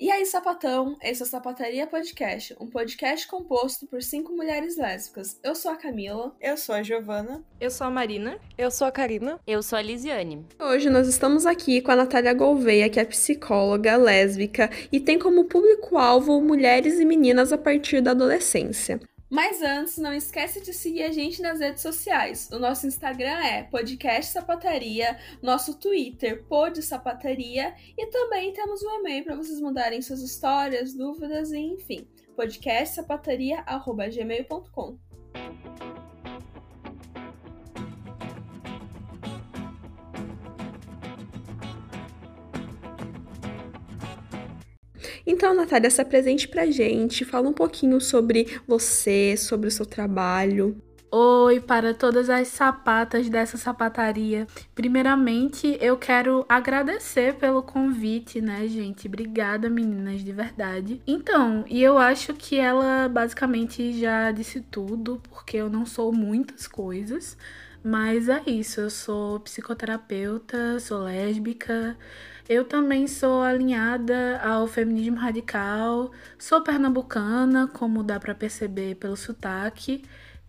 E aí, sapatão? Esse é o Sapataria Podcast, um podcast composto por cinco mulheres lésbicas. Eu sou a Camila. Eu sou a Giovana. Eu sou a Marina. Eu sou a Karina. Eu sou a Lisiane. Hoje nós estamos aqui com a Natália Gouveia, que é psicóloga lésbica e tem como público-alvo mulheres e meninas a partir da adolescência. Mas antes, não esquece de seguir a gente nas redes sociais. O nosso Instagram é Podcast Sapataria, nosso Twitter Pod Sapataria e também temos um e-mail para vocês mandarem suas histórias, dúvidas e enfim, podcastsapataria@gmail.com. Então, Natália, se apresente pra gente, fala um pouquinho sobre você, sobre o seu trabalho. Oi para todas as sapatas dessa sapataria. Primeiramente, eu quero agradecer pelo convite, né, gente? Obrigada, meninas, de verdade. Então, e eu acho que ela basicamente já disse tudo, porque eu não sou muitas coisas, mas é isso. Eu sou psicoterapeuta, sou lésbica, eu também sou alinhada ao feminismo radical, sou pernambucana, como dá para perceber pelo sotaque.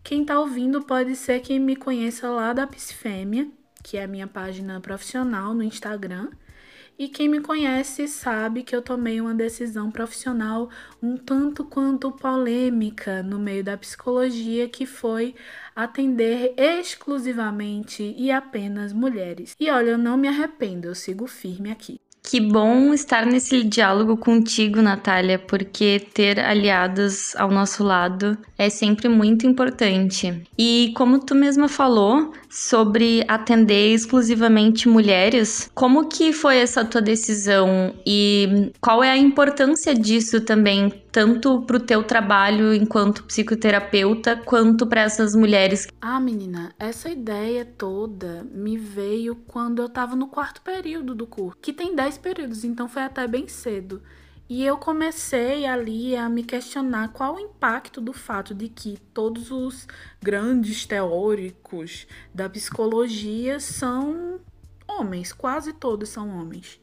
Quem tá ouvindo pode ser quem me conheça lá da Psifêmia, que é a minha página profissional no Instagram. E quem me conhece sabe que eu tomei uma decisão profissional um tanto quanto polêmica no meio da psicologia, que foi atender exclusivamente e apenas mulheres. E olha, eu não me arrependo, eu sigo firme aqui. Que bom estar nesse diálogo contigo, Natália, porque ter aliados ao nosso lado é sempre muito importante. E como tu mesma falou sobre atender exclusivamente mulheres, como que foi essa tua decisão e qual é a importância disso também tanto para o teu trabalho enquanto psicoterapeuta, quanto para essas mulheres. Ah, menina, essa ideia toda me veio quando eu estava no quarto período do curso, que tem 10 períodos, então foi até bem cedo. E eu comecei ali a me questionar qual o impacto do fato de que todos os grandes teóricos da psicologia são homens, quase todos são homens.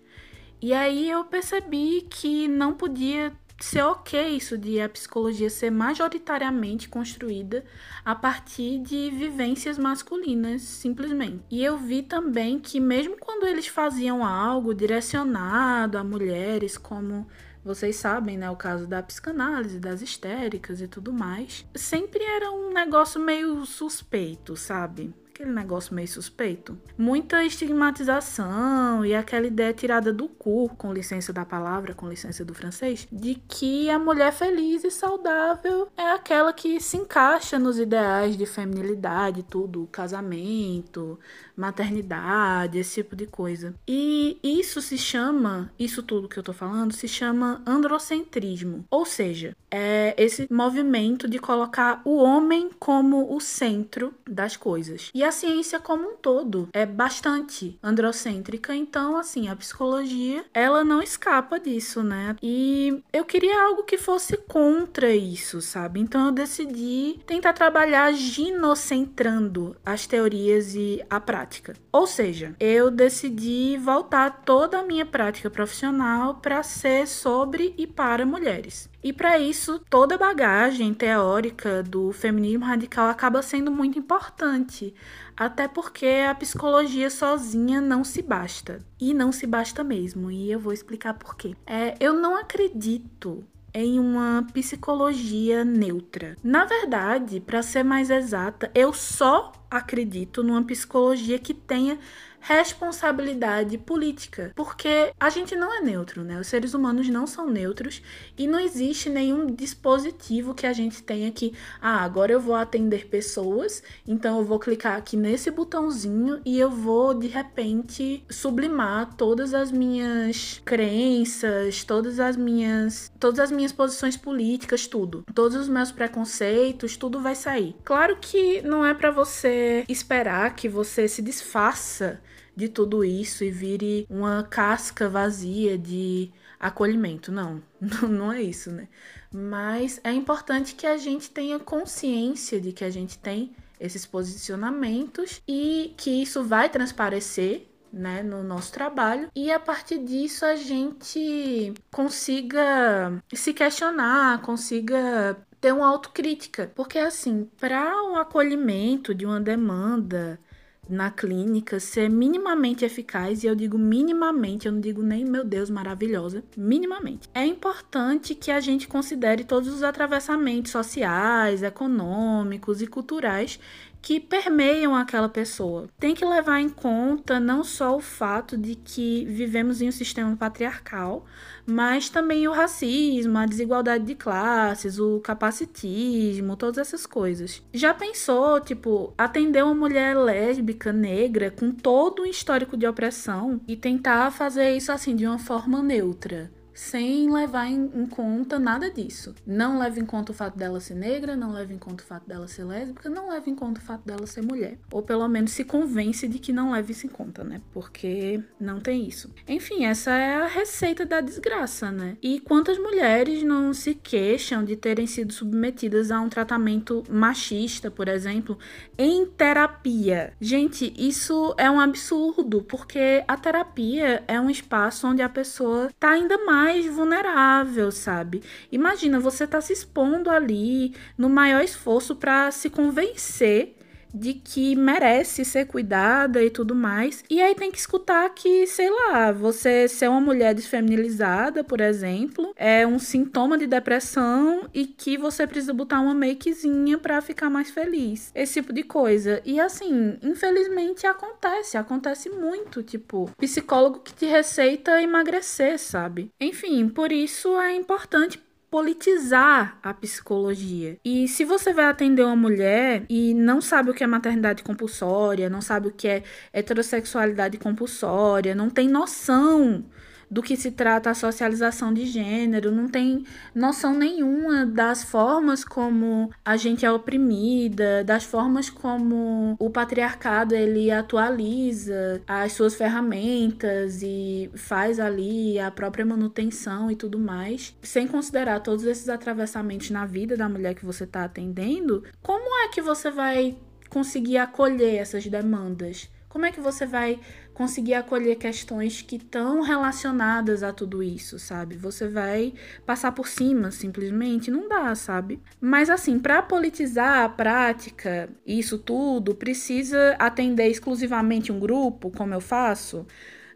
E aí eu percebi que não podia ser ok isso de a psicologia ser majoritariamente construída a partir de vivências masculinas, simplesmente. E eu vi também que mesmo quando eles faziam algo direcionado a mulheres, como vocês sabem, né, o caso da psicanálise, das histéricas e tudo mais, sempre era um negócio meio suspeito, sabe? Aquele negócio meio suspeito. Muita estigmatização e aquela ideia tirada do cu, com licença da palavra, com licença do francês, de que a mulher feliz e saudável é aquela que se encaixa nos ideais de feminilidade, tudo, casamento, maternidade, esse tipo de coisa. E isso se chama, isso tudo que eu tô falando, se chama androcentrismo. Ou seja, é esse movimento de colocar o homem como o centro das coisas. E a ciência como um todo é bastante androcêntrica, então assim, a psicologia, ela não escapa disso, né? E eu queria algo que fosse contra isso, sabe? Então eu decidi tentar trabalhar ginocentrando as teorias e a prática. Ou seja, eu decidi voltar toda a minha prática profissional para ser sobre e para mulheres. E para isso, toda a bagagem teórica do feminismo radical acaba sendo muito importante, até porque a psicologia sozinha não se basta. E não se basta mesmo, e eu vou explicar por quê. É, eu não acredito em uma psicologia neutra. Na verdade, para ser mais exata, eu só acredito numa psicologia que tenha responsabilidade política, porque a gente não é neutro, né? Os seres humanos não são neutros e não existe nenhum dispositivo que a gente tenha que, ah, agora eu vou atender pessoas, então eu vou clicar aqui nesse botãozinho e eu vou de repente sublimar todas as minhas crenças, todas as minhas, todas as minhas posições políticas, tudo, todos os meus preconceitos, tudo vai sair. Claro que não é para você esperar que você se desfaça de tudo isso e vire uma casca vazia de acolhimento. Não, não é isso, né? Mas é importante que a gente tenha consciência de que a gente tem esses posicionamentos e que isso vai transparecer né, no nosso trabalho e a partir disso a gente consiga se questionar, consiga ter uma autocrítica, porque assim, para o acolhimento de uma demanda na clínica ser minimamente eficaz, e eu digo minimamente, eu não digo nem meu Deus, maravilhosa, minimamente. É importante que a gente considere todos os atravessamentos sociais, econômicos e culturais que permeiam aquela pessoa. Tem que levar em conta não só o fato de que vivemos em um sistema patriarcal, mas também o racismo, a desigualdade de classes, o capacitismo, todas essas coisas. Já pensou, tipo, atender uma mulher lésbica, negra, com todo um histórico de opressão e tentar fazer isso assim de uma forma neutra? Sem levar em, em, conta nada disso. Não leva em conta o fato dela ser negra, não leva em conta o fato dela ser lésbica, não leva em conta o fato dela ser mulher. Ou pelo menos se convence de que não leva isso em conta, né? Porque não tem isso. Enfim, essa é a receita da desgraça, né? E quantas mulheres não se queixam de terem sido submetidas a um tratamento machista, por exemplo, em terapia? Gente, isso é um absurdo, porque a terapia é um espaço onde a pessoa tá ainda mais mais vulnerável, sabe? Imagina, você tá se expondo ali no maior esforço para se convencer de que merece ser cuidada e tudo mais. E aí tem que escutar que, sei lá, você ser uma mulher desfeminilizada, por exemplo, é um sintoma de depressão e que você precisa botar uma makezinha para ficar mais feliz. Esse tipo de coisa. E assim, infelizmente acontece, acontece muito, tipo, psicólogo que te receita emagrecer, sabe? Enfim, por isso é importante politizar a psicologia. E se você vai atender uma mulher e não sabe o que é maternidade compulsória, não sabe o que é heterossexualidade compulsória, não tem noção do que se trata a socialização de gênero, não tem noção nenhuma das formas como a gente é oprimida, das formas como o patriarcado ele atualiza as suas ferramentas e faz ali a própria manutenção e tudo mais, sem considerar todos esses atravessamentos na vida da mulher que você está atendendo, como é que você vai conseguir acolher essas demandas? Como é que você vai conseguir acolher questões que estão relacionadas a tudo isso, sabe? Você vai passar por cima, simplesmente, não dá, sabe? Mas assim, para politizar a prática, isso tudo precisa atender exclusivamente um grupo, como eu faço?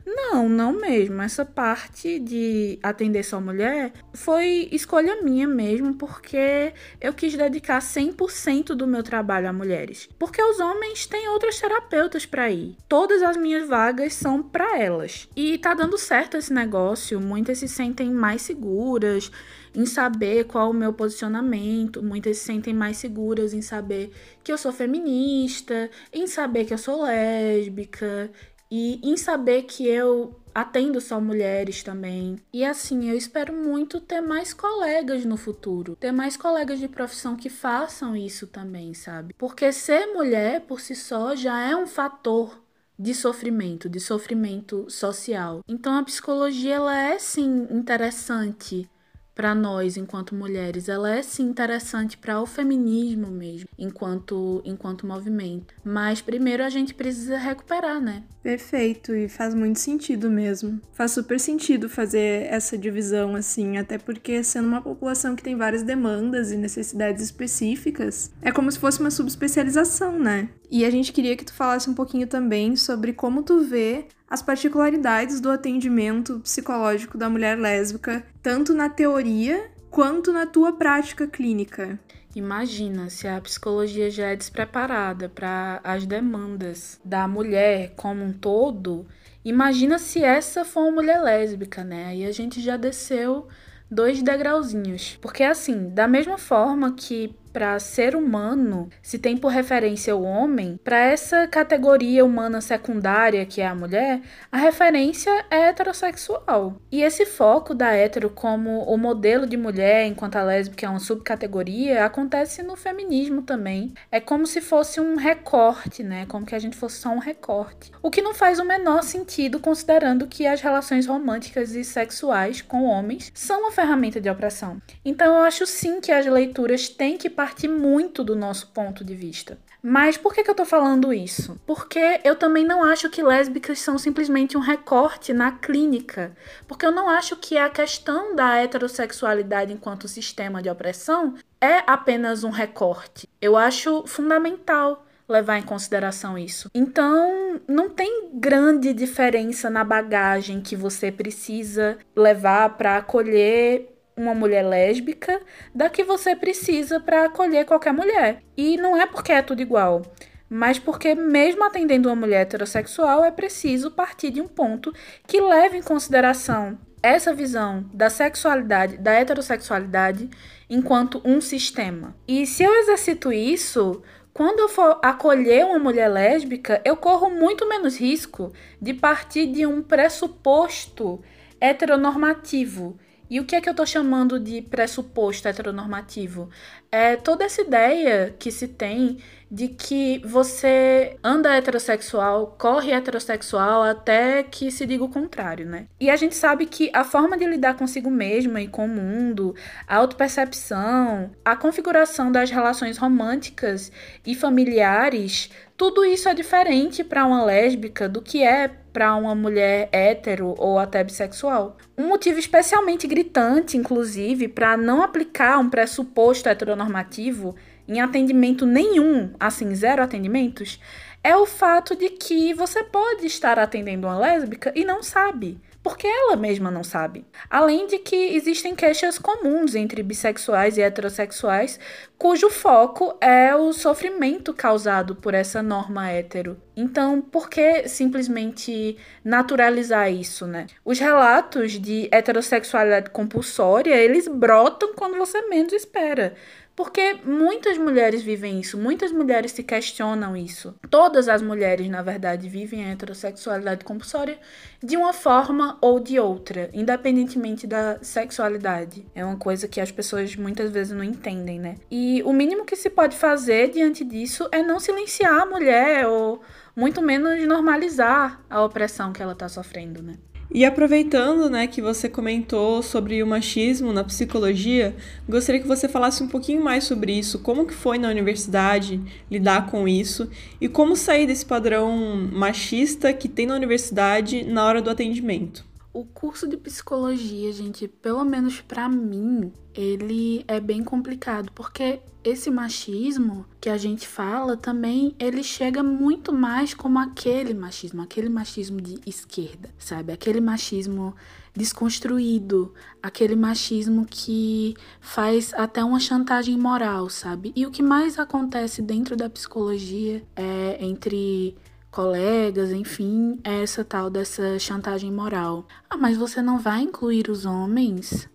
Não, não mesmo. Essa parte de atender só mulher foi escolha minha mesmo, porque eu quis dedicar 100% do meu trabalho a mulheres. Porque os homens têm outras terapeutas para ir. Todas as minhas vagas são para elas. E tá dando certo esse negócio, muitas se sentem mais seguras em saber qual o meu posicionamento, muitas se sentem mais seguras em saber que eu sou feminista, em saber que eu sou lésbica, e em saber que eu atendo só mulheres também. E assim, eu espero muito ter mais colegas no futuro, ter mais colegas de profissão que façam isso também, sabe? Porque ser mulher por si só já é um fator de sofrimento, de sofrimento social. Então a psicologia ela é sim interessante para nós enquanto mulheres, ela é sim interessante para o feminismo mesmo, enquanto enquanto movimento. Mas primeiro a gente precisa recuperar, né? Perfeito, e faz muito sentido mesmo. Faz super sentido fazer essa divisão assim, até porque sendo uma população que tem várias demandas e necessidades específicas, é como se fosse uma subespecialização, né? E a gente queria que tu falasse um pouquinho também sobre como tu vê as particularidades do atendimento psicológico da mulher lésbica, tanto na teoria quanto na tua prática clínica. Imagina se a psicologia já é despreparada para as demandas da mulher como um todo. Imagina se essa for uma mulher lésbica, né? Aí a gente já desceu dois degrauzinhos. Porque assim, da mesma forma que para ser humano se tem por referência o homem, para essa categoria humana secundária que é a mulher, a referência é heterossexual. E esse foco da hétero como o modelo de mulher enquanto a lésbica é uma subcategoria acontece no feminismo também. É como se fosse um recorte, né? Como que a gente fosse só um recorte. O que não faz o menor sentido considerando que as relações românticas e sexuais com homens são uma ferramenta de opressão. Então eu acho sim que as leituras têm que partir muito do nosso ponto de vista. Mas por que, que eu tô falando isso? Porque eu também não acho que lésbicas são simplesmente um recorte na clínica. Porque eu não acho que a questão da heterossexualidade enquanto sistema de opressão é apenas um recorte. Eu acho fundamental levar em consideração isso. Então, não tem grande diferença na bagagem que você precisa levar para acolher uma mulher lésbica da que você precisa para acolher qualquer mulher. E não é porque é tudo igual, mas porque, mesmo atendendo uma mulher heterossexual, é preciso partir de um ponto que leve em consideração essa visão da sexualidade, da heterossexualidade, enquanto um sistema. E se eu exercito isso, quando eu for acolher uma mulher lésbica, eu corro muito menos risco de partir de um pressuposto heteronormativo e o que é que eu estou chamando de pressuposto heteronormativo? É toda essa ideia que se tem de que você anda heterossexual, corre heterossexual até que se diga o contrário, né? E a gente sabe que a forma de lidar consigo mesma e com o mundo, a autopercepção, a configuração das relações românticas e familiares tudo isso é diferente para uma lésbica do que é para uma mulher hétero ou até bissexual. Um motivo especialmente gritante, inclusive, para não aplicar um pressuposto heteronormativo em atendimento nenhum, assim, zero atendimentos, é o fato de que você pode estar atendendo uma lésbica e não sabe porque ela mesma não sabe. Além de que existem queixas comuns entre bissexuais e heterossexuais, cujo foco é o sofrimento causado por essa norma hétero. Então, por que simplesmente naturalizar isso, né? Os relatos de heterossexualidade compulsória, eles brotam quando você menos espera. Porque muitas mulheres vivem isso, muitas mulheres se questionam isso. Todas as mulheres, na verdade, vivem a heterossexualidade compulsória de uma forma ou de outra, independentemente da sexualidade. É uma coisa que as pessoas muitas vezes não entendem, né? E o mínimo que se pode fazer diante disso é não silenciar a mulher ou muito menos normalizar a opressão que ela está sofrendo, né? E aproveitando, né, que você comentou sobre o machismo na psicologia, gostaria que você falasse um pouquinho mais sobre isso, como que foi na universidade lidar com isso e como sair desse padrão machista que tem na universidade na hora do atendimento. O curso de psicologia, gente, pelo menos para mim, ele é bem complicado, porque esse machismo que a gente fala também, ele chega muito mais como aquele machismo, aquele machismo de esquerda, sabe? Aquele machismo desconstruído, aquele machismo que faz até uma chantagem moral, sabe? E o que mais acontece dentro da psicologia é entre colegas, enfim, é essa tal dessa chantagem moral. Ah, mas você não vai incluir os homens?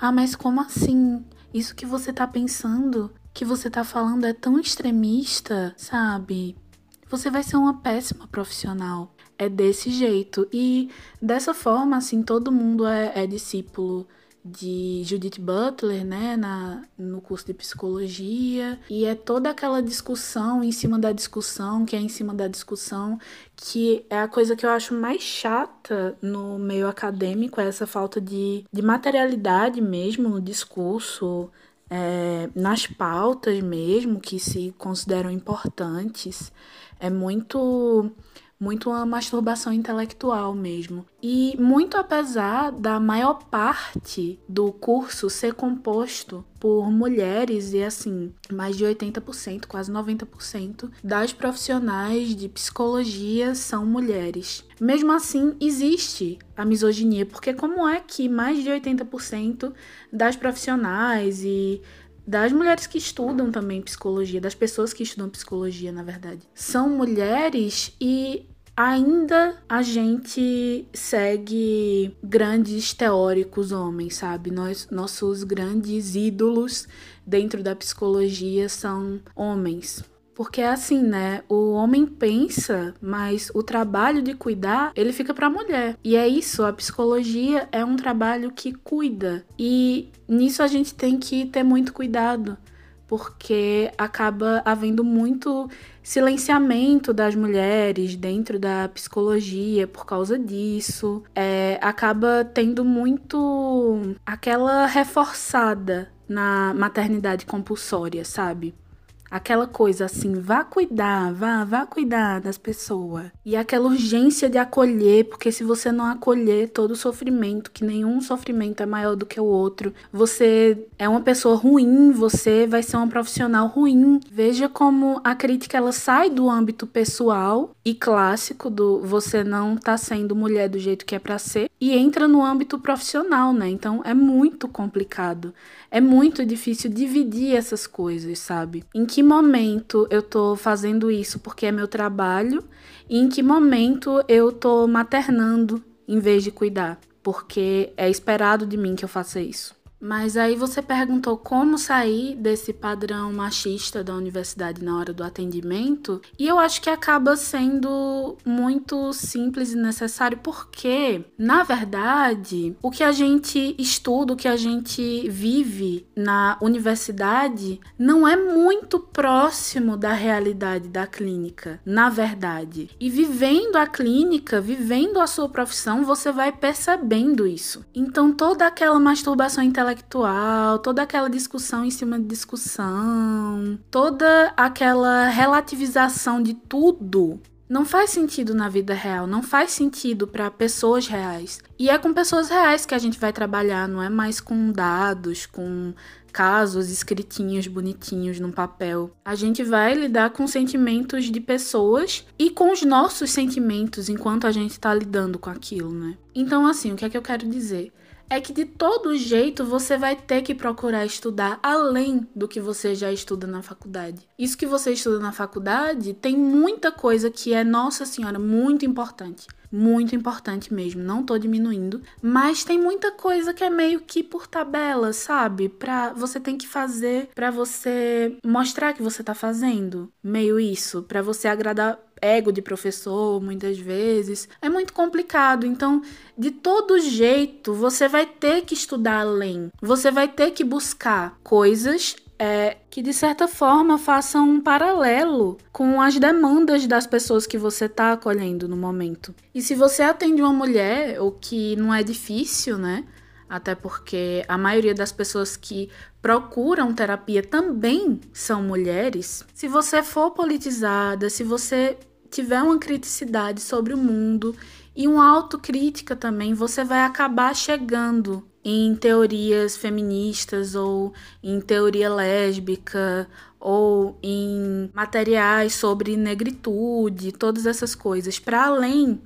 Ah, mas como assim? Isso que você tá pensando, que você tá falando é tão extremista, sabe? Você vai ser uma péssima profissional. É desse jeito. E dessa forma, assim, todo mundo é, é discípulo de Judith Butler, né, na, no curso de psicologia, e é toda aquela discussão em cima da discussão, que é em cima da discussão, que é a coisa que eu acho mais chata no meio acadêmico, é essa falta de, de materialidade mesmo no discurso, é, nas pautas mesmo, que se consideram importantes. É muito muito uma masturbação intelectual mesmo. E muito apesar da maior parte do curso ser composto por mulheres e assim, mais de 80%, quase 90% das profissionais de psicologia são mulheres. Mesmo assim, existe a misoginia, porque como é que mais de 80% das profissionais e das mulheres que estudam também psicologia, das pessoas que estudam psicologia, na verdade, são mulheres e ainda a gente segue grandes teóricos homens, sabe? Nós, nossos grandes ídolos dentro da psicologia são homens. Porque é assim, né? O homem pensa, mas o trabalho de cuidar, ele fica para a mulher. E é isso, a psicologia é um trabalho que cuida. E nisso a gente tem que ter muito cuidado, porque acaba havendo muito silenciamento das mulheres dentro da psicologia por causa disso. É, acaba tendo muito aquela reforçada na maternidade compulsória, sabe? Aquela coisa assim, vá cuidar, vá, vá cuidar das pessoas. E aquela urgência de acolher, porque se você não acolher todo o sofrimento, que nenhum sofrimento é maior do que o outro, você é uma pessoa ruim, você vai ser uma profissional ruim. Veja como a crítica ela sai do âmbito pessoal e clássico do você não tá sendo mulher do jeito que é para ser e entra no âmbito profissional, né? Então é muito complicado. É muito difícil dividir essas coisas, sabe? Em que momento eu tô fazendo isso porque é meu trabalho e em que momento eu tô maternando em vez de cuidar, porque é esperado de mim que eu faça isso. Mas aí você perguntou como sair desse padrão machista da universidade na hora do atendimento, e eu acho que acaba sendo muito simples e necessário porque, na verdade, o que a gente estuda, o que a gente vive na universidade não é muito próximo da realidade da clínica, na verdade. E vivendo a clínica, vivendo a sua profissão, você vai percebendo isso. Então toda aquela masturbação intelectual intelectual, toda aquela discussão em cima de discussão, toda aquela relativização de tudo não faz sentido na vida real, não faz sentido para pessoas reais. E é com pessoas reais que a gente vai trabalhar, não é mais com dados, com casos escritinhos bonitinhos no papel. A gente vai lidar com sentimentos de pessoas e com os nossos sentimentos enquanto a gente está lidando com aquilo, né? Então, assim, o que é que eu quero dizer? É que de todo jeito você vai ter que procurar estudar além do que você já estuda na faculdade. Isso que você estuda na faculdade tem muita coisa que é, nossa senhora, muito importante. Muito importante mesmo, não tô diminuindo, mas tem muita coisa que é meio que por tabela, sabe? Pra você tem que fazer para você mostrar que você tá fazendo, meio isso, para você agradar ego de professor, muitas vezes. É muito complicado. Então, de todo jeito, você vai ter que estudar além. Você vai ter que buscar coisas é, que de certa forma façam um paralelo com as demandas das pessoas que você está acolhendo no momento. E se você atende uma mulher, o que não é difícil, né? Até porque a maioria das pessoas que procuram terapia também são mulheres. Se você for politizada, se você tiver uma criticidade sobre o mundo e uma autocrítica também, você vai acabar chegando em teorias feministas ou em teoria lésbica ou em materiais sobre negritude, todas essas coisas, para além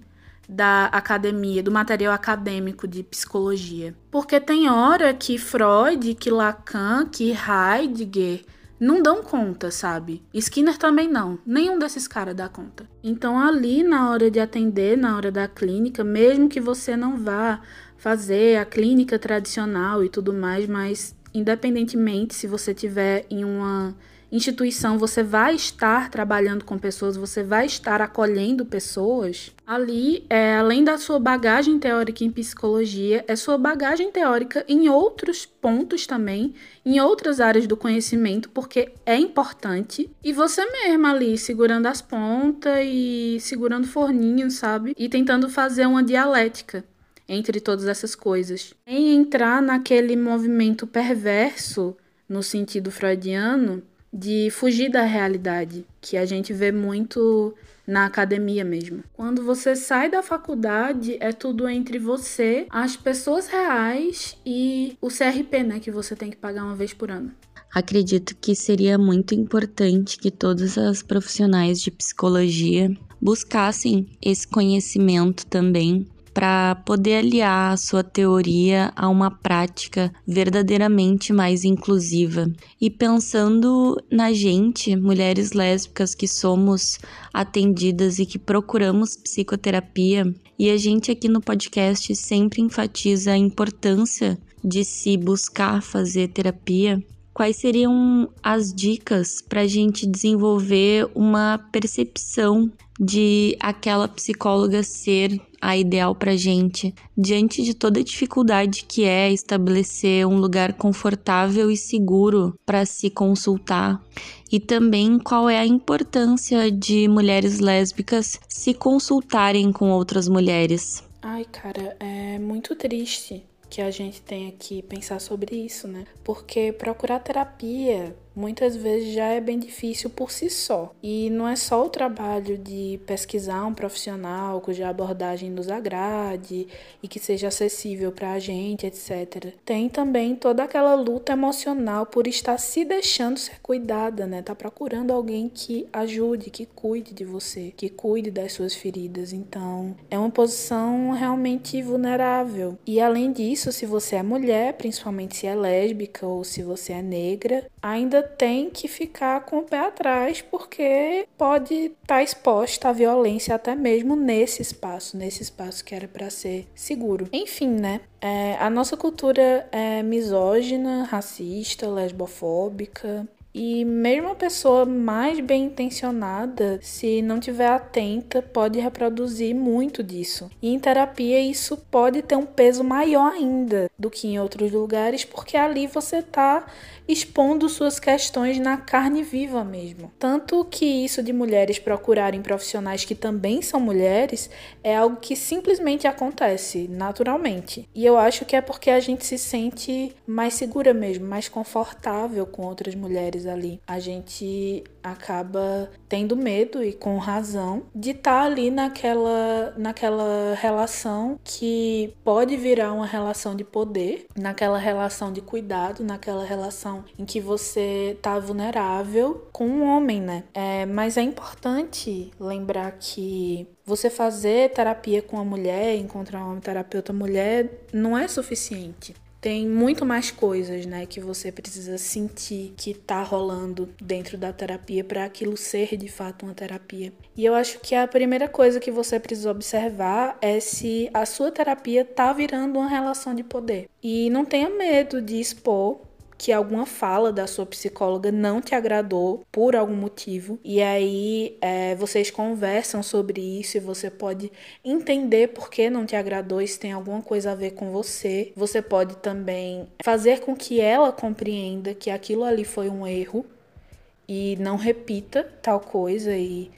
da academia, do material acadêmico de psicologia. Porque tem hora que Freud, que Lacan, que Heidegger não dão conta, sabe? Skinner também não. Nenhum desses caras dá conta. Então, ali na hora de atender, na hora da clínica, mesmo que você não vá fazer a clínica tradicional e tudo mais, mas independentemente se você tiver em uma instituição, você vai estar trabalhando com pessoas, você vai estar acolhendo pessoas. Ali, é, além da sua bagagem teórica em psicologia, é sua bagagem teórica em outros pontos também, em outras áreas do conhecimento, porque é importante. E você mesma ali, segurando as pontas e segurando forninho, sabe? E tentando fazer uma dialética entre todas essas coisas. Em entrar naquele movimento perverso, no sentido freudiano, de fugir da realidade, que a gente vê muito na academia mesmo. Quando você sai da faculdade, é tudo entre você, as pessoas reais e o CRP, né, que você tem que pagar uma vez por ano. Acredito que seria muito importante que todas as profissionais de psicologia buscassem esse conhecimento também para poder aliar a sua teoria a uma prática verdadeiramente mais inclusiva. E pensando na gente, mulheres lésbicas que somos atendidas e que procuramos psicoterapia, e a gente aqui no podcast sempre enfatiza a importância de se buscar fazer terapia, quais seriam as dicas para a gente desenvolver uma percepção de aquela psicóloga ser a ideal para gente, diante de toda a dificuldade que é estabelecer um lugar confortável e seguro para se consultar, e também qual é a importância de mulheres lésbicas se consultarem com outras mulheres. Ai, cara, é muito triste que a gente tenha que pensar sobre isso, né? Porque procurar terapia muitas vezes já é bem difícil por si só. E não é só o trabalho de pesquisar um profissional cuja abordagem nos agrade e que seja acessível para a gente, etc. Tem também toda aquela luta emocional por estar se deixando ser cuidada, né? Tá procurando alguém que ajude, que cuide de você, que cuide das suas feridas. Então, é uma posição realmente vulnerável. E além disso, se você é mulher, principalmente se é lésbica ou se você é negra, ainda tem que ficar com o pé atrás, porque pode estar tá exposta à violência até mesmo nesse espaço, nesse espaço que era para ser seguro. Enfim, né? É, a nossa cultura é misógina, racista, lesbofóbica, e mesmo a pessoa mais bem intencionada, se não tiver atenta, pode reproduzir muito disso. E em terapia isso pode ter um peso maior ainda do que em outros lugares, porque ali você está expondo suas questões na carne viva mesmo. Tanto que isso de mulheres procurarem profissionais que também são mulheres é algo que simplesmente acontece naturalmente. E eu acho que é porque a gente se sente mais segura mesmo, mais confortável com outras mulheres ali. A gente acaba tendo medo e com razão de estar tá ali naquela naquela relação que pode virar uma relação de poder, naquela relação de cuidado, naquela relação em que você tá vulnerável com um homem, né? É, mas é importante lembrar que você fazer terapia com uma mulher, encontrar uma terapeuta mulher, não é suficiente tem muito mais coisas, né, que você precisa sentir que tá rolando dentro da terapia para aquilo ser de fato uma terapia. E eu acho que a primeira coisa que você precisa observar é se a sua terapia tá virando uma relação de poder. E não tenha medo de expor que alguma fala da sua psicóloga não te agradou por algum motivo, e aí é, vocês conversam sobre isso e você pode entender por que não te agradou, se tem alguma coisa a ver com você. Você pode também fazer com que ela compreenda que aquilo ali foi um erro e não repita tal coisa e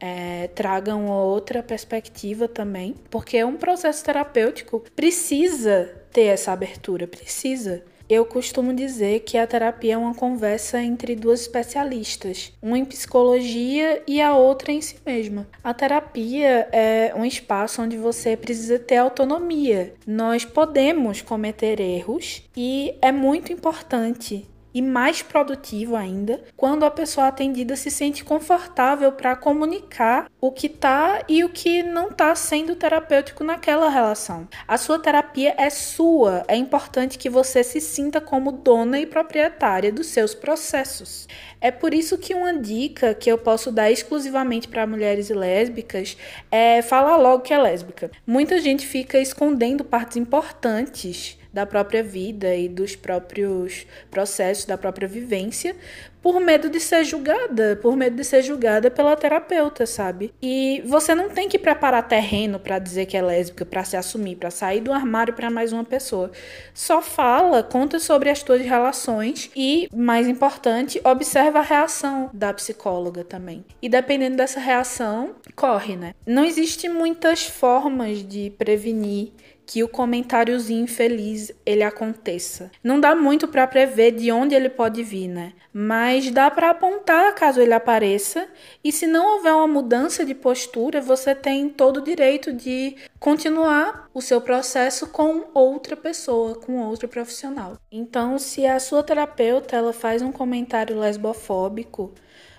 é, traga uma outra perspectiva também, porque um processo terapêutico precisa ter essa abertura, precisa. Eu costumo dizer que a terapia é uma conversa entre duas especialistas, uma em psicologia e a outra em si mesma. A terapia é um espaço onde você precisa ter autonomia. Nós podemos cometer erros e é muito importante e mais produtivo ainda quando a pessoa atendida se sente confortável para comunicar o que tá e o que não tá sendo terapêutico naquela relação. A sua terapia é sua, é importante que você se sinta como dona e proprietária dos seus processos. É por isso que uma dica que eu posso dar exclusivamente para mulheres lésbicas é falar logo que é lésbica. Muita gente fica escondendo partes importantes da própria vida e dos próprios processos, da própria vivência, por medo de ser julgada, por medo de ser julgada pela terapeuta, sabe? E você não tem que preparar terreno para dizer que é lésbica, para se assumir, para sair do armário para mais uma pessoa. Só fala, conta sobre as tuas relações e, mais importante, observa a reação da psicóloga também. E dependendo dessa reação, corre, né? Não existe muitas formas de prevenir que o comentáriozinho infeliz ele aconteça. Não dá muito para prever de onde ele pode vir, né? Mas dá para apontar caso ele apareça, e se não houver uma mudança de postura, você tem todo o direito de continuar o seu processo com outra pessoa, com outro profissional. Então, se a sua terapeuta ela faz um comentário lesbofóbico,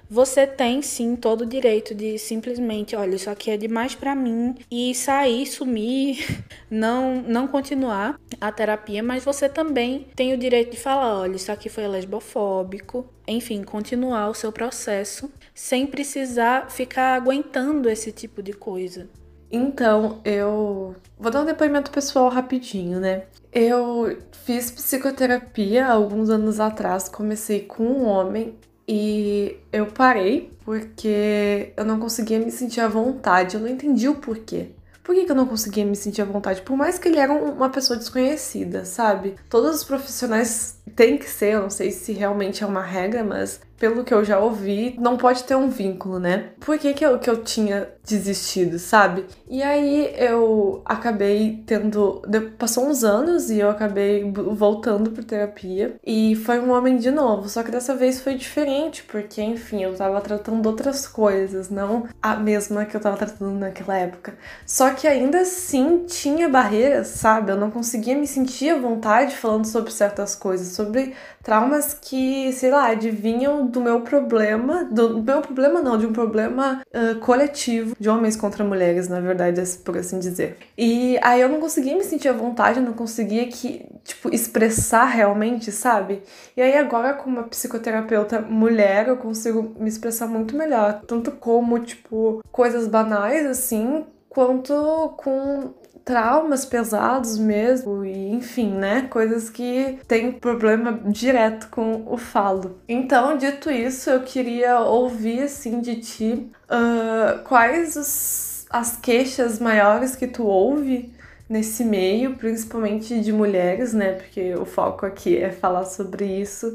você tem sim todo o direito de simplesmente, olha, isso aqui é demais para mim e sair, sumir, não não continuar a terapia, mas você também tem o direito de falar, olha, isso aqui foi lesbofóbico, enfim, continuar o seu processo sem precisar ficar aguentando esse tipo de coisa. Então, eu vou dar um depoimento pessoal rapidinho, né? Eu fiz psicoterapia alguns anos atrás, comecei com um homem e eu parei porque eu não conseguia me sentir à vontade, eu não entendi o porquê. Por que, que eu não conseguia me sentir à vontade? Por mais que ele era uma pessoa desconhecida, sabe? Todos os profissionais têm que ser, eu não sei se realmente é uma regra, mas pelo que eu já ouvi, não pode ter um vínculo, né? Por que, que, eu, que eu tinha desistido, sabe? E aí eu acabei tendo. Passou uns anos e eu acabei voltando por terapia. E foi um homem de novo. Só que dessa vez foi diferente, porque, enfim, eu tava tratando outras coisas, não a mesma que eu tava tratando naquela época. Só que ainda assim tinha barreiras, sabe? Eu não conseguia me sentir à vontade falando sobre certas coisas, sobre traumas que, sei lá, adivinham do meu problema, do meu problema não, de um problema uh, coletivo de homens contra mulheres, na verdade, por assim dizer. E aí eu não conseguia me sentir à vontade, não conseguia que, tipo, expressar realmente, sabe? E aí agora com uma psicoterapeuta mulher, eu consigo me expressar muito melhor, tanto como, tipo, coisas banais assim, quanto com traumas pesados mesmo, e enfim, né? Coisas que têm problema direto com o falo. Então, dito isso, eu queria ouvir assim de ti uh, quais os, as queixas maiores que tu ouve nesse meio, principalmente de mulheres, né? Porque o foco aqui é falar sobre isso.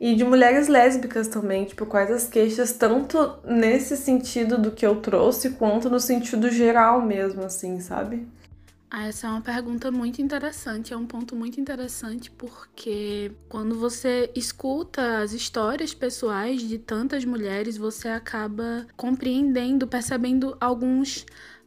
E de mulheres lésbicas também, tipo, quais as queixas, tanto nesse sentido do que eu trouxe, quanto no sentido geral mesmo, assim, sabe? Ah, essa é uma pergunta muito interessante, é um ponto muito interessante porque quando você escuta as histórias pessoais de tantas mulheres, você acaba compreendendo, percebendo alguns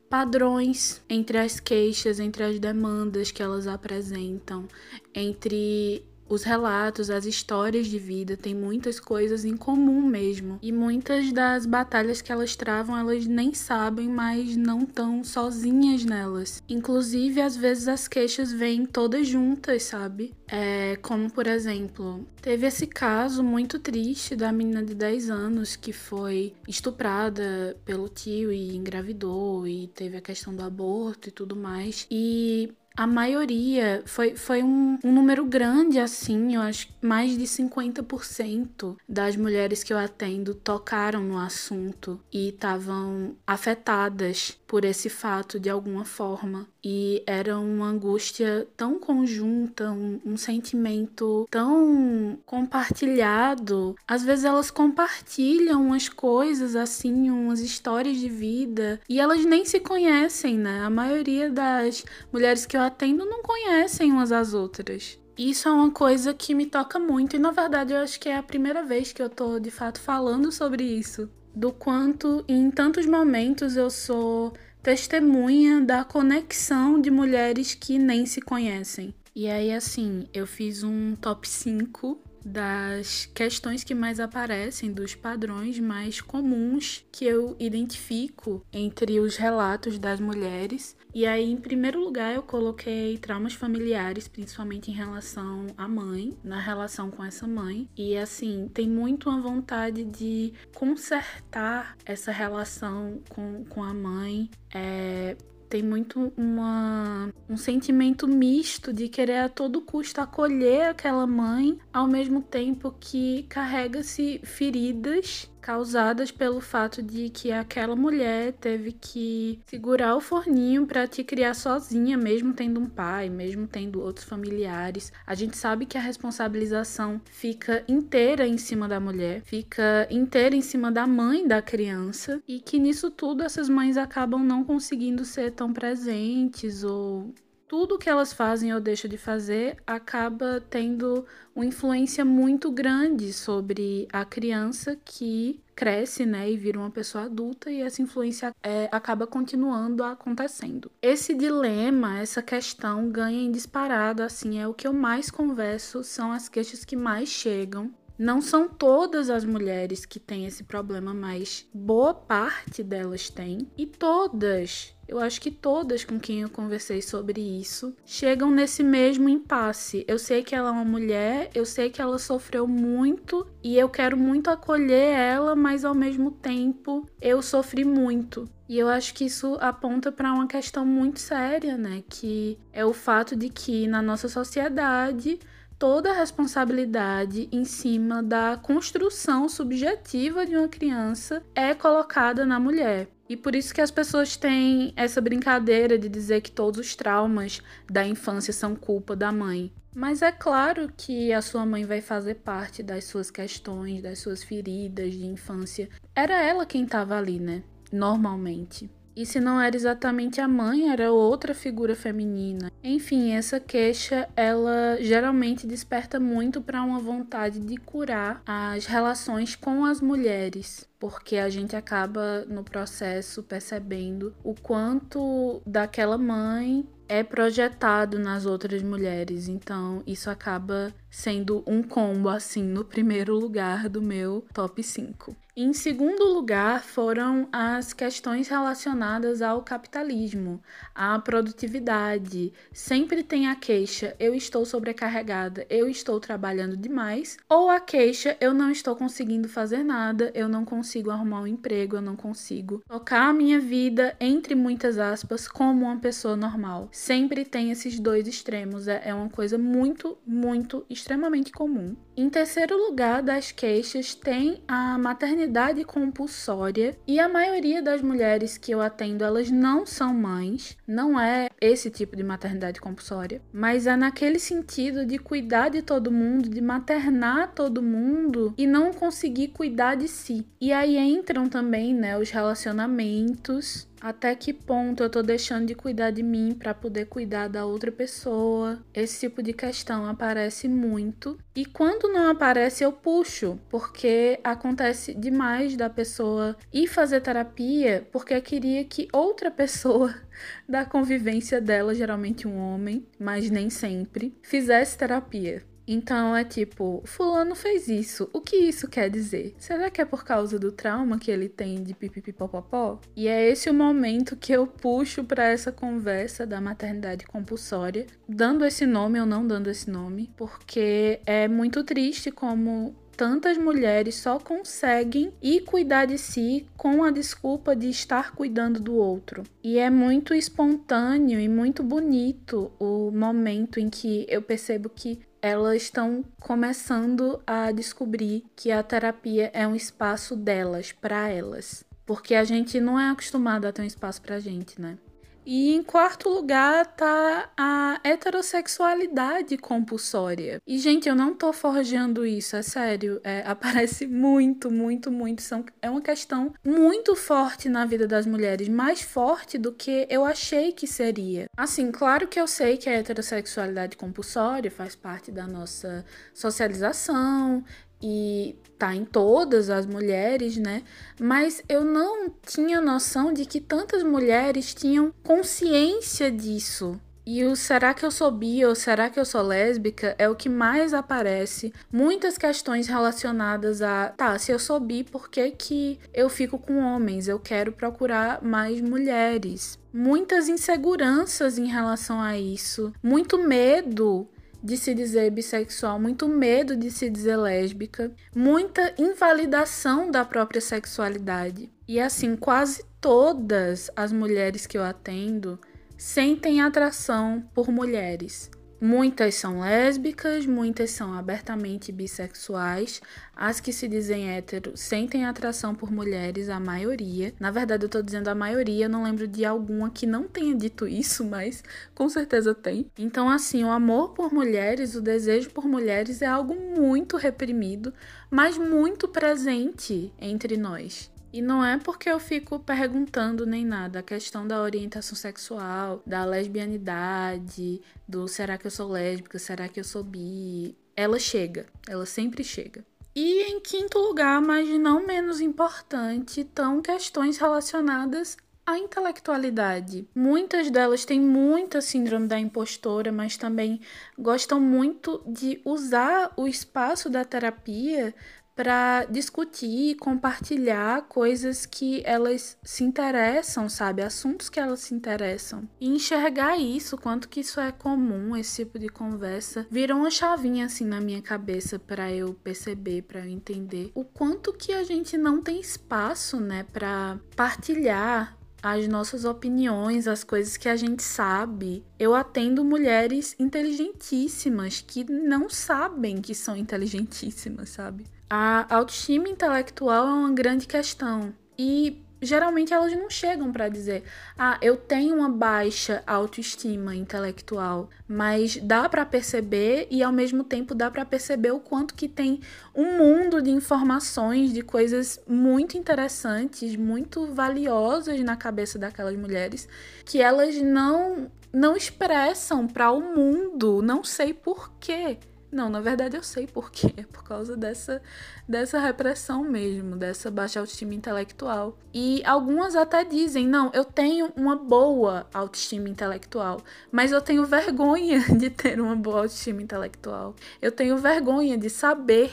padrões entre as queixas, entre as demandas que elas apresentam, entre os relatos, as histórias de vida têm muitas coisas em comum mesmo. E muitas das batalhas que elas travam, elas nem sabem, mas não estão sozinhas nelas. Inclusive, às vezes as queixas vêm todas juntas, sabe? É, como por exemplo, teve esse caso muito triste da menina de 10 anos que foi estuprada pelo tio e engravidou, e teve a questão do aborto e tudo mais. E a maioria foi, foi um, um, número grande, assim, eu acho mais de 50% das mulheres que eu atendo tocaram no assunto e estavam afetadas por esse fato de alguma forma. E era uma angústia tão conjunta, um, um sentimento tão compartilhado. Às vezes elas compartilham umas coisas assim, umas histórias de vida, e elas nem se conhecem, né? A maioria das mulheres que eu atendo não conhecem umas às outras. Isso é uma coisa que me toca muito e na verdade eu acho que é a primeira vez que eu tô de fato falando sobre isso, do quanto em tantos momentos eu sou testemunha da conexão de mulheres que nem se conhecem. E aí, assim, eu fiz um top 5 das questões que mais aparecem, dos padrões mais comuns que eu identifico entre os relatos das mulheres. E aí, em primeiro lugar, eu coloquei traumas familiares, principalmente em relação à mãe, na relação com essa mãe. E assim, tem muito uma vontade de consertar essa relação com, com a mãe. É, tem muito uma, um sentimento misto de querer a todo custo acolher aquela mãe, ao mesmo tempo que carrega-se feridas causadas pelo fato de que aquela mulher teve que segurar o forninho para te criar sozinha, mesmo tendo um pai, mesmo tendo outros familiares. A gente sabe que a responsabilização fica inteira em cima da mulher, fica inteira em cima da mãe da criança e que nisso tudo essas mães acabam não conseguindo ser tão presentes ou tudo que elas fazem ou deixam de fazer acaba tendo uma influência muito grande sobre a criança que cresce, né, e vira uma pessoa adulta e essa influência é, acaba continuando acontecendo. Esse dilema, essa questão ganha em disparado, assim, é o que eu mais converso, são as queixas que mais chegam não são todas as mulheres que têm esse problema, mas boa parte delas têm. E todas, eu acho que todas com quem eu conversei sobre isso, chegam nesse mesmo impasse. Eu sei que ela é uma mulher, eu sei que ela sofreu muito e eu quero muito acolher ela, mas ao mesmo tempo eu sofri muito. E eu acho que isso aponta para uma questão muito séria, né? Que é o fato de que na nossa sociedade toda a responsabilidade em cima da construção subjetiva de uma criança é colocada na mulher. E por isso que as pessoas têm essa brincadeira de dizer que todos os traumas da infância são culpa da mãe. Mas é claro que a sua mãe vai fazer parte das suas questões, das suas feridas de infância. Era ela quem estava ali, né? Normalmente. E se não era exatamente a mãe, era outra figura feminina. Enfim, essa queixa, ela geralmente desperta muito para uma vontade de curar as relações com as mulheres, porque a gente acaba no processo percebendo o quanto daquela mãe é projetado nas outras mulheres. Então, isso acaba sendo um combo assim no primeiro lugar do meu top 5. Em segundo lugar, foram as questões relacionadas ao capitalismo, à produtividade. Sempre tem a queixa: eu estou sobrecarregada, eu estou trabalhando demais, ou a queixa: eu não estou conseguindo fazer nada, eu não consigo arrumar um emprego, eu não consigo tocar a minha vida, entre muitas aspas, como uma pessoa normal. Sempre tem esses dois extremos, é, é uma coisa muito, muito extremamente comum. Em terceiro lugar das queixas tem a maternidade compulsória e a maioria das mulheres que eu atendo elas não são mães, não é esse tipo de maternidade compulsória, mas é naquele sentido de cuidar de todo mundo, de maternar todo mundo e não conseguir cuidar de si. E aí entram também, né, os relacionamentos até que ponto eu tô deixando de cuidar de mim para poder cuidar da outra pessoa? Esse tipo de questão aparece muito. E quando não aparece, eu puxo, porque acontece demais da pessoa ir fazer terapia porque queria que outra pessoa da convivência dela, geralmente um homem, mas nem sempre, fizesse terapia. Então é tipo, fulano fez isso. O que isso quer dizer? Será que é por causa do trauma que ele tem de pipipipopopó? E é esse o momento que eu puxo para essa conversa da maternidade compulsória, dando esse nome ou não dando esse nome, porque é muito triste como tantas mulheres só conseguem ir cuidar de si com a desculpa de estar cuidando do outro. E é muito espontâneo e muito bonito o momento em que eu percebo que elas estão começando a descobrir que a terapia é um espaço delas, para elas. Porque a gente não é acostumado a ter um espaço pra gente, né? E em quarto lugar tá a heterossexualidade compulsória. E, gente, eu não tô forjando isso, é sério. É, aparece muito, muito, muito. São, é uma questão muito forte na vida das mulheres, mais forte do que eu achei que seria. Assim, claro que eu sei que a heterossexualidade compulsória faz parte da nossa socialização, e tá em todas as mulheres, né? Mas eu não tinha noção de que tantas mulheres tinham consciência disso. E o será que eu sou bi ou será que eu sou lésbica é o que mais aparece. Muitas questões relacionadas a, tá, se eu sou bi, por que, que eu fico com homens? Eu quero procurar mais mulheres. Muitas inseguranças em relação a isso, muito medo de se dizer bissexual, muito medo de se dizer lésbica, muita invalidação da própria sexualidade. E assim, quase todas as mulheres que eu atendo sentem atração por mulheres. Muitas são lésbicas, muitas são abertamente bissexuais. As que se dizem hétero sentem atração por mulheres, a maioria. Na verdade, eu tô dizendo a maioria, não lembro de alguma que não tenha dito isso, mas com certeza tem. Então, assim, o amor por mulheres, o desejo por mulheres é algo muito reprimido, mas muito presente entre nós. E não é porque eu fico perguntando nem nada. A questão da orientação sexual, da lesbianidade, do será que eu sou lésbica, será que eu sou bi, ela chega, ela sempre chega. E em quinto lugar, mas não menos importante, estão questões relacionadas à intelectualidade. Muitas delas têm muita síndrome da impostora, mas também gostam muito de usar o espaço da terapia para discutir, compartilhar coisas que elas se interessam, sabe? Assuntos que elas se interessam. E enxergar isso, quanto que isso é comum, esse tipo de conversa, virou uma chavinha assim na minha cabeça para eu perceber, para eu entender o quanto que a gente não tem espaço, né, para partilhar as nossas opiniões, as coisas que a gente sabe. Eu atendo mulheres inteligentíssimas que não sabem que são inteligentíssimas, sabe? A autoestima intelectual é uma grande questão. E geralmente elas não chegam para dizer: "Ah, eu tenho uma baixa autoestima intelectual", mas dá para perceber e ao mesmo tempo dá para perceber o quanto que tem um mundo de informações, de coisas muito interessantes, muito valiosas na cabeça daquelas mulheres que elas não não expressam para o mundo, não sei por quê. Não, na verdade eu sei por quê. É por causa dessa, dessa repressão mesmo, dessa baixa autoestima intelectual. E algumas até dizem: não, eu tenho uma boa autoestima intelectual, mas eu tenho vergonha de ter uma boa autoestima intelectual. Eu tenho vergonha de saber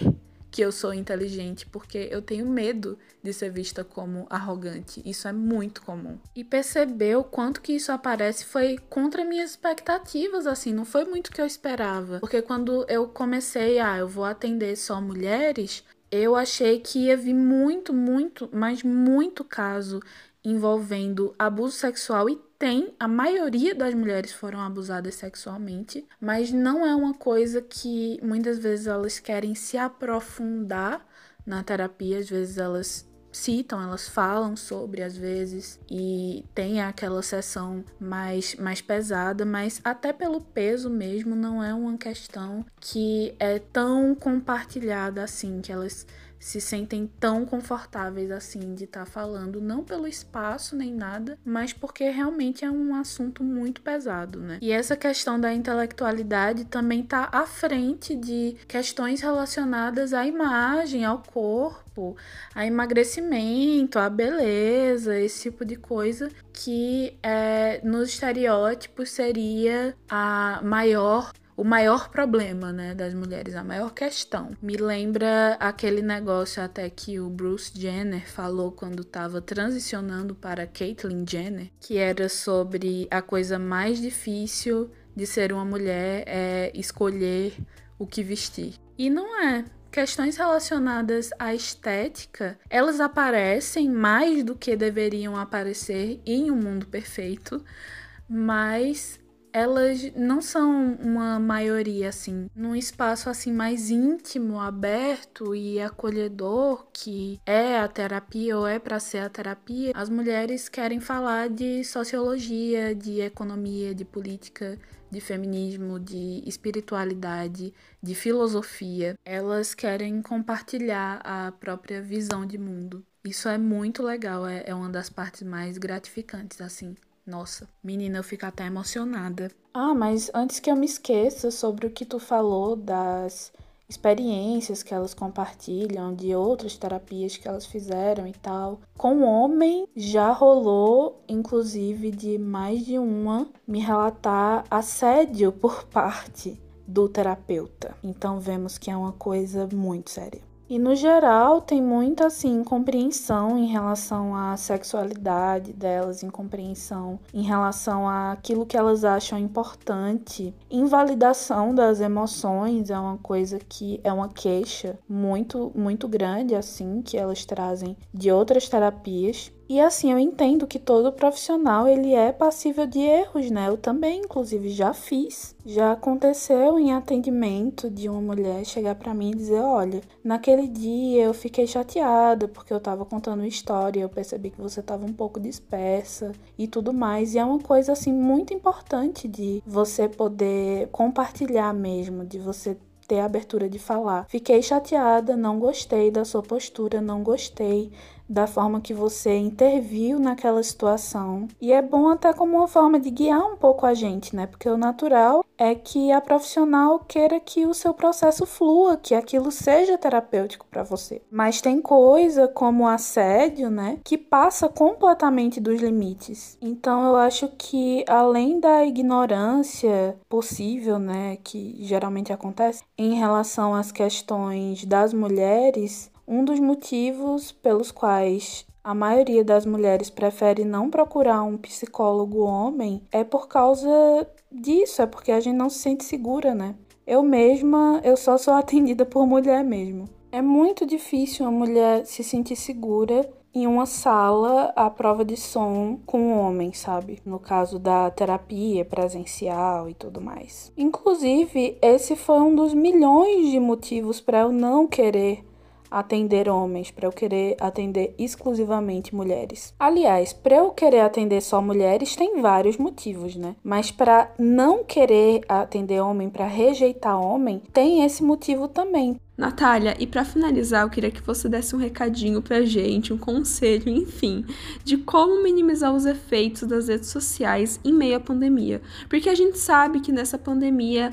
que eu sou inteligente, porque eu tenho medo de ser vista como arrogante. Isso é muito comum. E perceber o quanto que isso aparece foi contra minhas expectativas, assim, não foi muito o que eu esperava. Porque quando eu comecei, ah, eu vou atender só mulheres, eu achei que ia vir muito, muito, mas muito caso envolvendo abuso sexual e tem, a maioria das mulheres foram abusadas sexualmente, mas não é uma coisa que muitas vezes elas querem se aprofundar na terapia, às vezes elas citam, elas falam sobre às vezes e tem aquela sessão mais mais pesada, mas até pelo peso mesmo não é uma questão que é tão compartilhada assim que elas se sentem tão confortáveis assim de estar tá falando, não pelo espaço nem nada, mas porque realmente é um assunto muito pesado, né? E essa questão da intelectualidade também está à frente de questões relacionadas à imagem, ao corpo, a emagrecimento, a beleza, esse tipo de coisa que é, nos estereótipos seria a maior o maior problema, né, das mulheres, a maior questão. Me lembra aquele negócio até que o Bruce Jenner falou quando estava transicionando para Caitlyn Jenner, que era sobre a coisa mais difícil de ser uma mulher é escolher o que vestir. E não é. Questões relacionadas à estética, elas aparecem mais do que deveriam aparecer em um mundo perfeito, mas elas não são uma maioria assim, num espaço assim mais íntimo, aberto e acolhedor que é a terapia ou é para ser a terapia. As mulheres querem falar de sociologia, de economia, de política, de feminismo, de espiritualidade, de filosofia. Elas querem compartilhar a própria visão de mundo. Isso é muito legal, é, é uma das partes mais gratificantes assim nossa, menina, eu fico até emocionada. Ah, mas antes que eu me esqueça sobre o que tu falou das experiências que elas compartilham, de outras terapias que elas fizeram e tal. Com o homem já rolou, inclusive, de mais de uma me relatar assédio por parte do terapeuta. Então vemos que é uma coisa muito séria. E no geral tem muita assim incompreensão em relação à sexualidade delas, incompreensão em relação àquilo que elas acham importante. Invalidação das emoções é uma coisa que é uma queixa muito muito grande assim que elas trazem de outras terapias. E assim, eu entendo que todo profissional ele é passível de erros, né? Eu também, inclusive, já fiz. Já aconteceu em atendimento de uma mulher chegar para mim e dizer: "Olha, naquele dia eu fiquei chateada porque eu tava contando uma história, eu percebi que você tava um pouco dispersa e tudo mais". E é uma coisa assim muito importante de você poder compartilhar mesmo, de você ter a abertura de falar. Fiquei chateada, não gostei da sua postura, não gostei da forma que você interviu naquela situação. E é bom até como uma forma de guiar um pouco a gente, né? Porque o natural é que a profissional queira que o seu processo flua, que aquilo seja terapêutico para você. Mas tem coisa como assédio, né, que passa completamente dos limites. Então eu acho que além da ignorância possível, né, que geralmente acontece em relação às questões das mulheres, um dos motivos pelos quais a maioria das mulheres prefere não procurar um psicólogo homem é por causa disso, é porque a gente não se sente segura, né? Eu mesma, eu só sou atendida por mulher mesmo. É muito difícil uma mulher se sentir segura em uma sala à prova de som com um homem, sabe? No caso da terapia presencial e tudo mais. Inclusive, esse foi um dos milhões de motivos para eu não querer atender homens, para eu querer atender exclusivamente mulheres. Aliás, para eu querer atender só mulheres tem vários motivos, né? Mas para não querer atender homem, para rejeitar homem, tem esse motivo também. Natália, e para finalizar, eu queria que você desse um recadinho pra gente, um conselho, enfim, de como minimizar os efeitos das redes sociais em meio à pandemia. Porque a gente sabe que nessa pandemia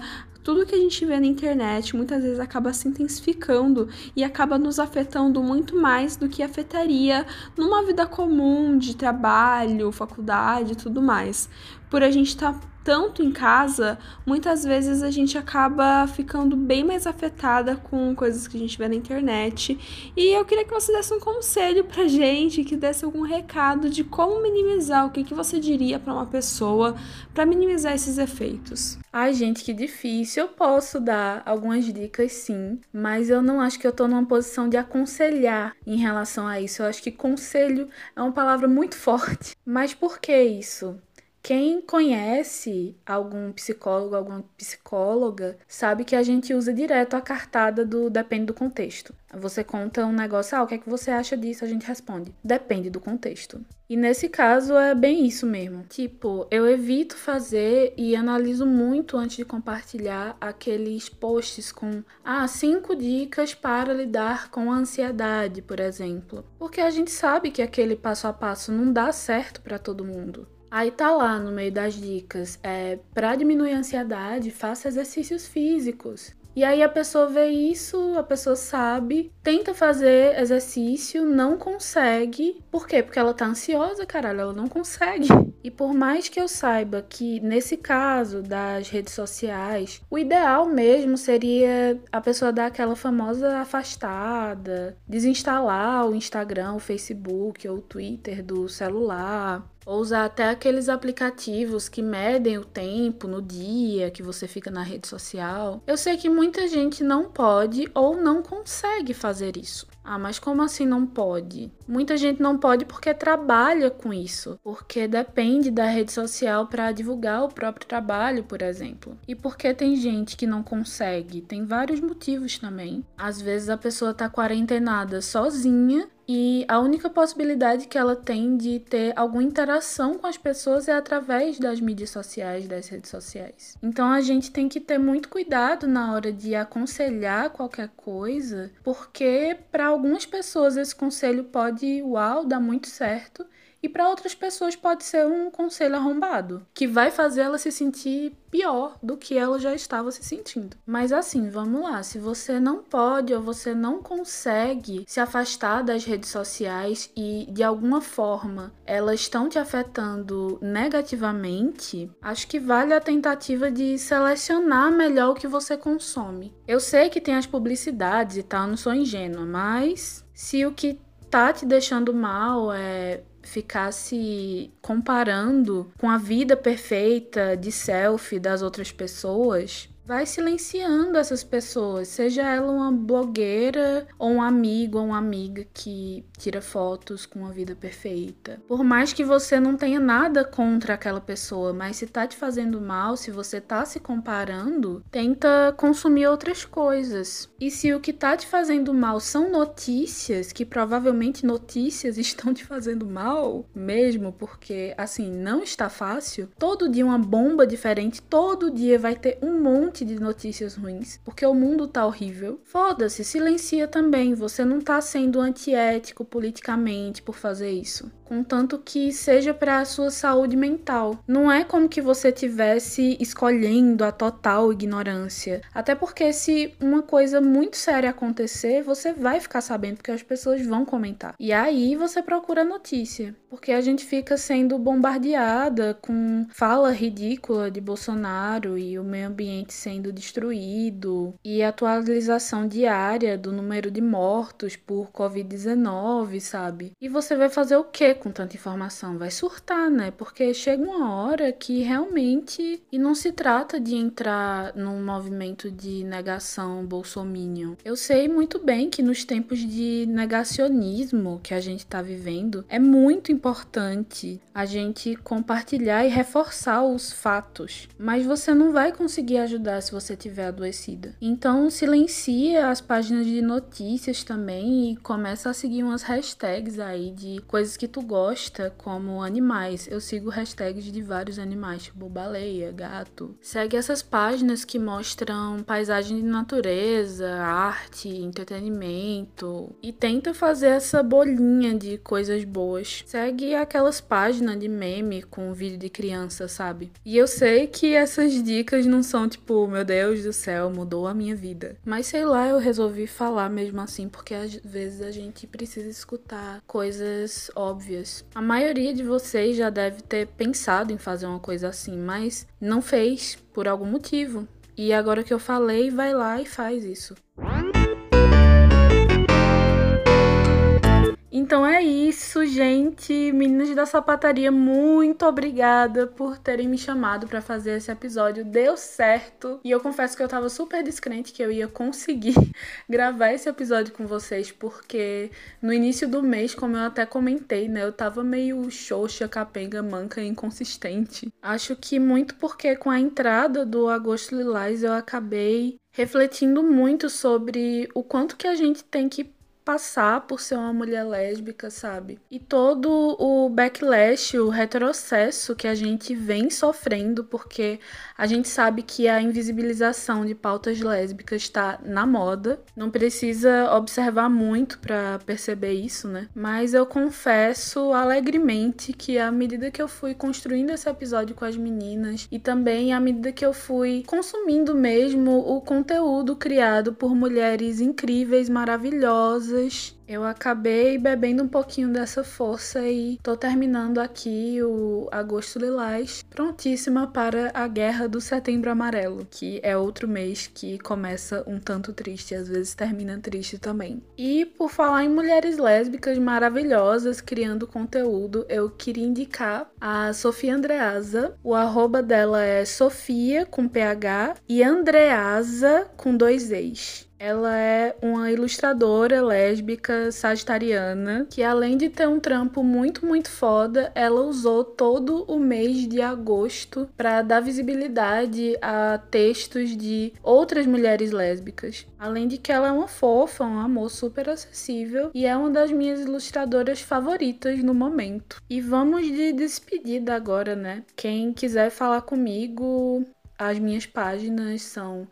tudo que a gente vê na internet muitas vezes acaba se intensificando e acaba nos afetando muito mais do que afetaria numa vida comum de trabalho, faculdade e tudo mais. Por a gente estar tá tanto em casa, muitas vezes a gente acaba ficando bem mais afetada com coisas que a gente vê na internet. E eu queria que você desse um conselho pra gente, que desse algum recado de como minimizar, o que, que você diria para uma pessoa para minimizar esses efeitos. Ai, gente, que difícil. Eu posso dar algumas dicas, sim, mas eu não acho que eu tô numa posição de aconselhar em relação a isso. Eu acho que conselho é uma palavra muito forte. Mas por que isso? Quem conhece algum psicólogo, alguma psicóloga, sabe que a gente usa direto a cartada do depende do contexto. Você conta um negócio, ah, o que é que você acha disso? A gente responde, depende do contexto. E nesse caso é bem isso mesmo. Tipo, eu evito fazer e analiso muito antes de compartilhar aqueles posts com, ah, cinco dicas para lidar com a ansiedade, por exemplo. Porque a gente sabe que aquele passo a passo não dá certo para todo mundo. Aí tá lá no meio das dicas, é, para diminuir a ansiedade, faça exercícios físicos. E aí a pessoa vê isso, a pessoa sabe, tenta fazer exercício, não consegue. Por quê? Porque ela tá ansiosa, caralho, ela não consegue. E por mais que eu saiba que nesse caso das redes sociais, o ideal mesmo seria a pessoa dar aquela famosa afastada, desinstalar o Instagram, o Facebook ou o Twitter do celular, ou usar até aqueles aplicativos que medem o tempo no dia que você fica na rede social. Eu sei que muita gente não pode ou não consegue fazer isso. Ah, mas como assim não pode? Muita gente não pode porque trabalha com isso, porque depende da rede social para divulgar o próprio trabalho, por exemplo. E porque tem gente que não consegue? Tem vários motivos também. Às vezes a pessoa tá quarentenada sozinha e a única possibilidade que ela tem de ter alguma interação com as pessoas é através das mídias sociais, das redes sociais. Então a gente tem que ter muito cuidado na hora de aconselhar qualquer coisa, porque para algumas pessoas esse conselho pode, uau, dar muito certo, e para outras pessoas pode ser um conselho arrombado, que vai fazer ela se sentir pior do que ela já estava se sentindo. Mas assim, vamos lá, se você não pode ou você não consegue se afastar das redes sociais e de alguma forma elas estão te afetando negativamente, acho que vale a tentativa de selecionar melhor o que você consome. Eu sei que tem as publicidades e tal, não sou ingênua, mas se o que tá te deixando mal é ficar se comparando com a vida perfeita de selfie das outras pessoas, vai silenciando essas pessoas, seja ela uma blogueira ou um amigo ou uma amiga que tira fotos com a vida perfeita. Por mais que você não tenha nada contra aquela pessoa, mas se tá te fazendo mal, se você tá se comparando, tenta consumir outras coisas. E se o que tá te fazendo mal são notícias, que provavelmente notícias estão te fazendo mal, mesmo porque assim não está fácil, todo dia uma bomba diferente, todo dia vai ter um monte de notícias ruins, porque o mundo tá horrível. Foda-se, silencia também. Você não tá sendo antiético politicamente por fazer isso contanto que seja para a sua saúde mental. Não é como que você tivesse escolhendo a total ignorância. Até porque se uma coisa muito séria acontecer, você vai ficar sabendo porque as pessoas vão comentar. E aí você procura notícia, porque a gente fica sendo bombardeada com fala ridícula de Bolsonaro e o meio ambiente sendo destruído e atualização diária do número de mortos por Covid-19, sabe? E você vai fazer o que com tanta informação? Vai surtar, né? Porque chega uma hora que realmente. E não se trata de entrar num movimento de negação bolsominion. Eu sei muito bem que nos tempos de negacionismo que a gente tá vivendo, é muito importante a gente compartilhar e reforçar os fatos. Mas você não vai conseguir ajudar se você tiver adoecida. Então silencia as páginas de notícias também e começa a seguir umas hashtags aí de coisas que tu gosta, como animais. Eu sigo hashtags de vários animais, tipo baleia, gato. Segue essas páginas que mostram paisagem de natureza, arte, entretenimento e tenta fazer essa bolinha de coisas boas. Segue aquelas páginas de meme com vídeo de criança, sabe? E eu sei que essas dicas não são tipo, meu Deus do céu, mudou a minha vida. Mas sei lá, eu resolvi falar mesmo assim, porque às vezes a gente precisa escutar coisas óbvias. A maioria de vocês já deve ter pensado em fazer uma coisa assim, mas não fez por algum motivo. E agora que eu falei, vai lá e faz isso. Então é isso, gente. Meninas da sapataria, muito obrigada por terem me chamado para fazer esse episódio. Deu certo. E eu confesso que eu tava super descrente que eu ia conseguir gravar esse episódio com vocês, porque no início do mês, como eu até comentei, né, eu tava meio xoxa, capenga, manca, inconsistente. Acho que muito porque com a entrada do Agosto Lilás eu acabei refletindo muito sobre o quanto que a gente tem que passar por ser uma mulher lésbica, sabe? E todo o backlash, o retrocesso que a gente vem sofrendo, porque a gente sabe que a invisibilização de pautas lésbicas está na moda. Não precisa observar muito para perceber isso, né? Mas eu confesso alegremente que à medida que eu fui construindo esse episódio com as meninas e também à medida que eu fui consumindo mesmo o conteúdo criado por mulheres incríveis, maravilhosas, eu acabei bebendo um pouquinho dessa força e tô terminando aqui o Agosto Lilás, prontíssima para a Guerra do Setembro Amarelo, que é outro mês que começa um tanto triste, às vezes termina triste também. E por falar em mulheres lésbicas maravilhosas criando conteúdo, eu queria indicar a Sofia Andreasa. O arroba dela é Sofia com PH e Andreasa com dois E's. Ela é uma ilustradora lésbica sagitariana que, além de ter um trampo muito, muito foda, ela usou todo o mês de agosto para dar visibilidade a textos de outras mulheres lésbicas. Além de que ela é uma fofa, um amor super acessível e é uma das minhas ilustradoras favoritas no momento. E vamos de despedida agora, né? Quem quiser falar comigo, as minhas páginas são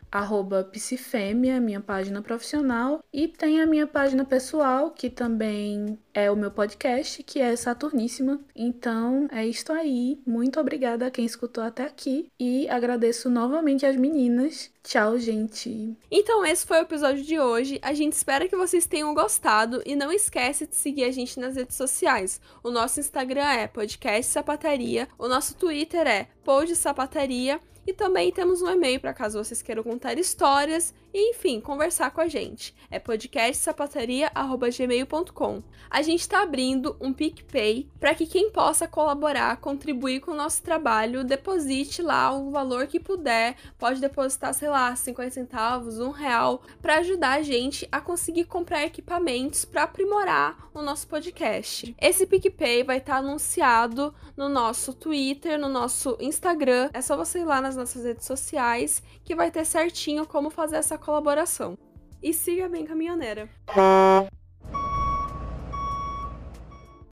psifêmea, minha página profissional, e tem a minha página pessoal, que também é o meu podcast, que é Saturníssima. Então é isto aí. Muito obrigada a quem escutou até aqui e agradeço novamente às meninas. Tchau, gente. Então esse foi o episódio de hoje. A gente espera que vocês tenham gostado e não esquece de seguir a gente nas redes sociais. O nosso Instagram é podcast sapataria, o nosso Twitter é pod sapataria e também temos um e-mail para caso vocês queiram contar histórias e, enfim, conversar com a gente. É podcastsapataria.gmail.com. A gente está abrindo um PicPay para que quem possa colaborar, contribuir com o nosso trabalho, deposite lá o valor que puder. Pode depositar, sei lá, 50 centavos, um real, para ajudar a gente a conseguir comprar equipamentos para aprimorar o nosso podcast. Esse PicPay vai estar tá anunciado no nosso Twitter, no nosso Instagram. É só você ir lá nas nossas redes sociais que vai ter certinho como fazer colaboração. E siga bem caminhoneira.